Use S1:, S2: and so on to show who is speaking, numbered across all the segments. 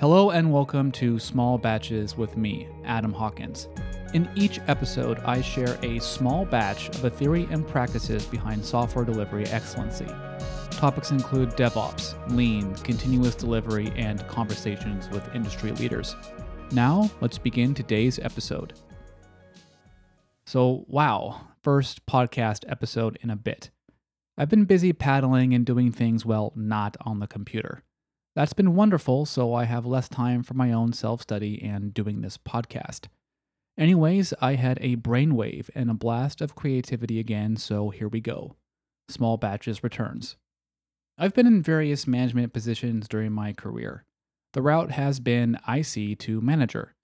S1: Hello and welcome to Small Batches with me, Adam Hawkins. In each episode, I share a small batch of the theory and practices behind software delivery excellency. Topics include DevOps, lean, continuous delivery, and conversations with industry leaders. Now, let's begin today's episode. So, wow, first podcast episode in a bit. I've been busy paddling and doing things, well, not on the computer. That's been wonderful, so I have less time for my own self study and doing this podcast. Anyways, I had a brainwave and a blast of creativity again, so here we go. Small Batches returns. I've been in various management positions during my career. The route has been IC to manager.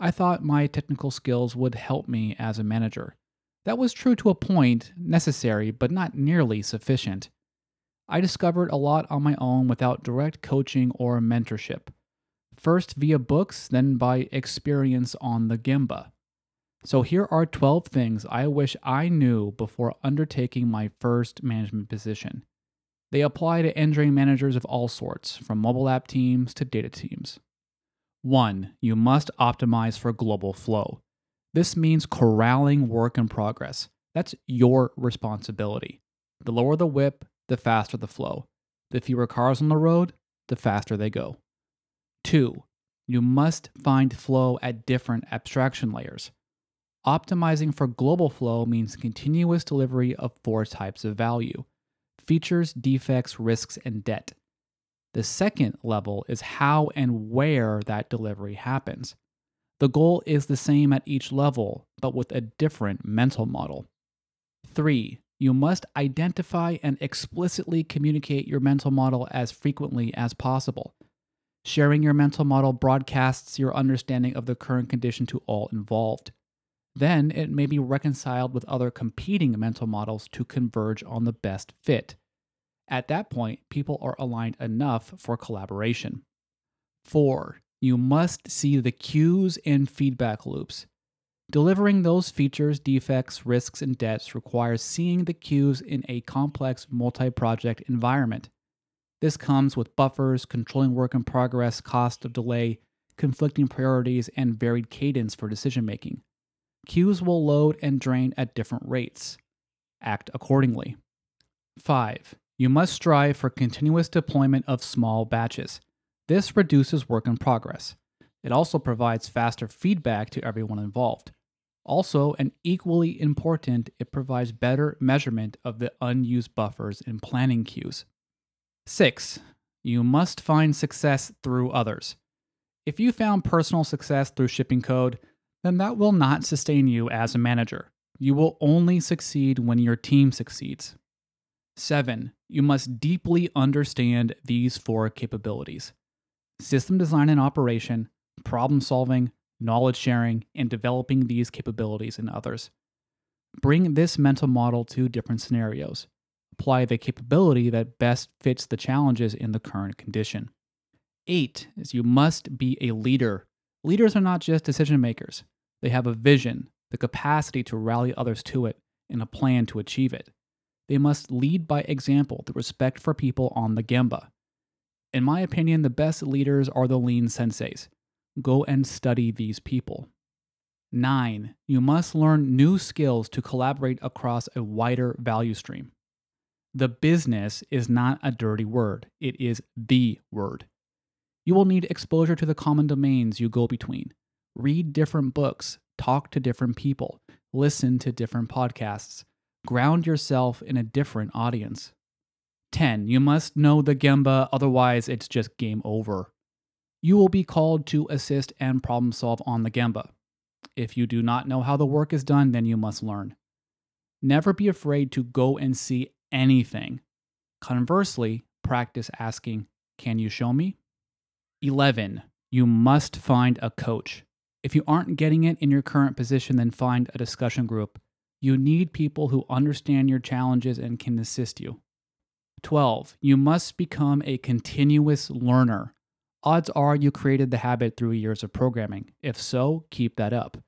S1: I thought my technical skills would help me as a manager. That was true to a point, necessary, but not nearly sufficient. I discovered a lot on my own without direct coaching or mentorship. First via books, then by experience on the Gemba. So here are 12 things I wish I knew before undertaking my first management position. They apply to engineering managers of all sorts, from mobile app teams to data teams. 1. You must optimize for global flow. This means corralling work in progress. That's your responsibility. The lower the WIP, the faster the flow. The fewer cars on the road, the faster they go. 2. You must find flow at different abstraction layers. Optimizing for global flow means continuous delivery of four types of value features, defects, risks, and debt. The second level is how and where that delivery happens. The goal is the same at each level, but with a different mental model. 3. You must identify and explicitly communicate your mental model as frequently as possible. Sharing your mental model broadcasts your understanding of the current condition to all involved. Then it may be reconciled with other competing mental models to converge on the best fit. At that point, people are aligned enough for collaboration. 4. You must see the queues and feedback loops. Delivering those features, defects, risks, and debts requires seeing the queues in a complex multi project environment. This comes with buffers, controlling work in progress, cost of delay, conflicting priorities, and varied cadence for decision making. Queues will load and drain at different rates. Act accordingly. 5. You must strive for continuous deployment of small batches. This reduces work in progress. It also provides faster feedback to everyone involved. Also, and equally important, it provides better measurement of the unused buffers in planning queues. 6. You must find success through others. If you found personal success through shipping code, then that will not sustain you as a manager. You will only succeed when your team succeeds. 7. You must deeply understand these four capabilities system design and operation, problem solving, knowledge sharing, and developing these capabilities in others. Bring this mental model to different scenarios. Apply the capability that best fits the challenges in the current condition. 8 is you must be a leader. Leaders are not just decision makers. They have a vision, the capacity to rally others to it, and a plan to achieve it. They must lead by example the respect for people on the Gemba. In my opinion, the best leaders are the lean senseis. Go and study these people. 9. You must learn new skills to collaborate across a wider value stream. The business is not a dirty word, it is the word. You will need exposure to the common domains you go between read different books, talk to different people, listen to different podcasts, ground yourself in a different audience. 10. You must know the Gemba, otherwise, it's just game over. You will be called to assist and problem solve on the Gemba. If you do not know how the work is done, then you must learn. Never be afraid to go and see anything. Conversely, practice asking, Can you show me? 11. You must find a coach. If you aren't getting it in your current position, then find a discussion group. You need people who understand your challenges and can assist you. 12. You must become a continuous learner. Odds are you created the habit through years of programming. If so, keep that up.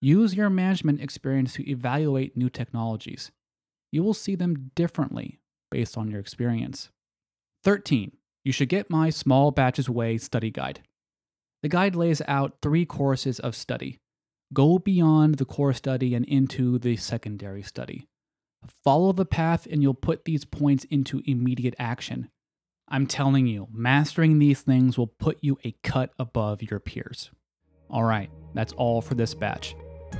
S1: Use your management experience to evaluate new technologies. You will see them differently based on your experience. 13. You should get my Small Batches Way study guide. The guide lays out three courses of study. Go beyond the core study and into the secondary study. Follow the path, and you'll put these points into immediate action. I'm telling you, mastering these things will put you a cut above your peers. All right, that's all for this batch.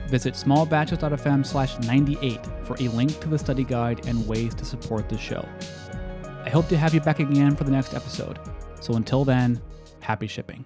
S1: Visit smallbatches.fm slash 98 for a link to the study guide and ways to support the show. I hope to have you back again for the next episode. So until then, happy shipping.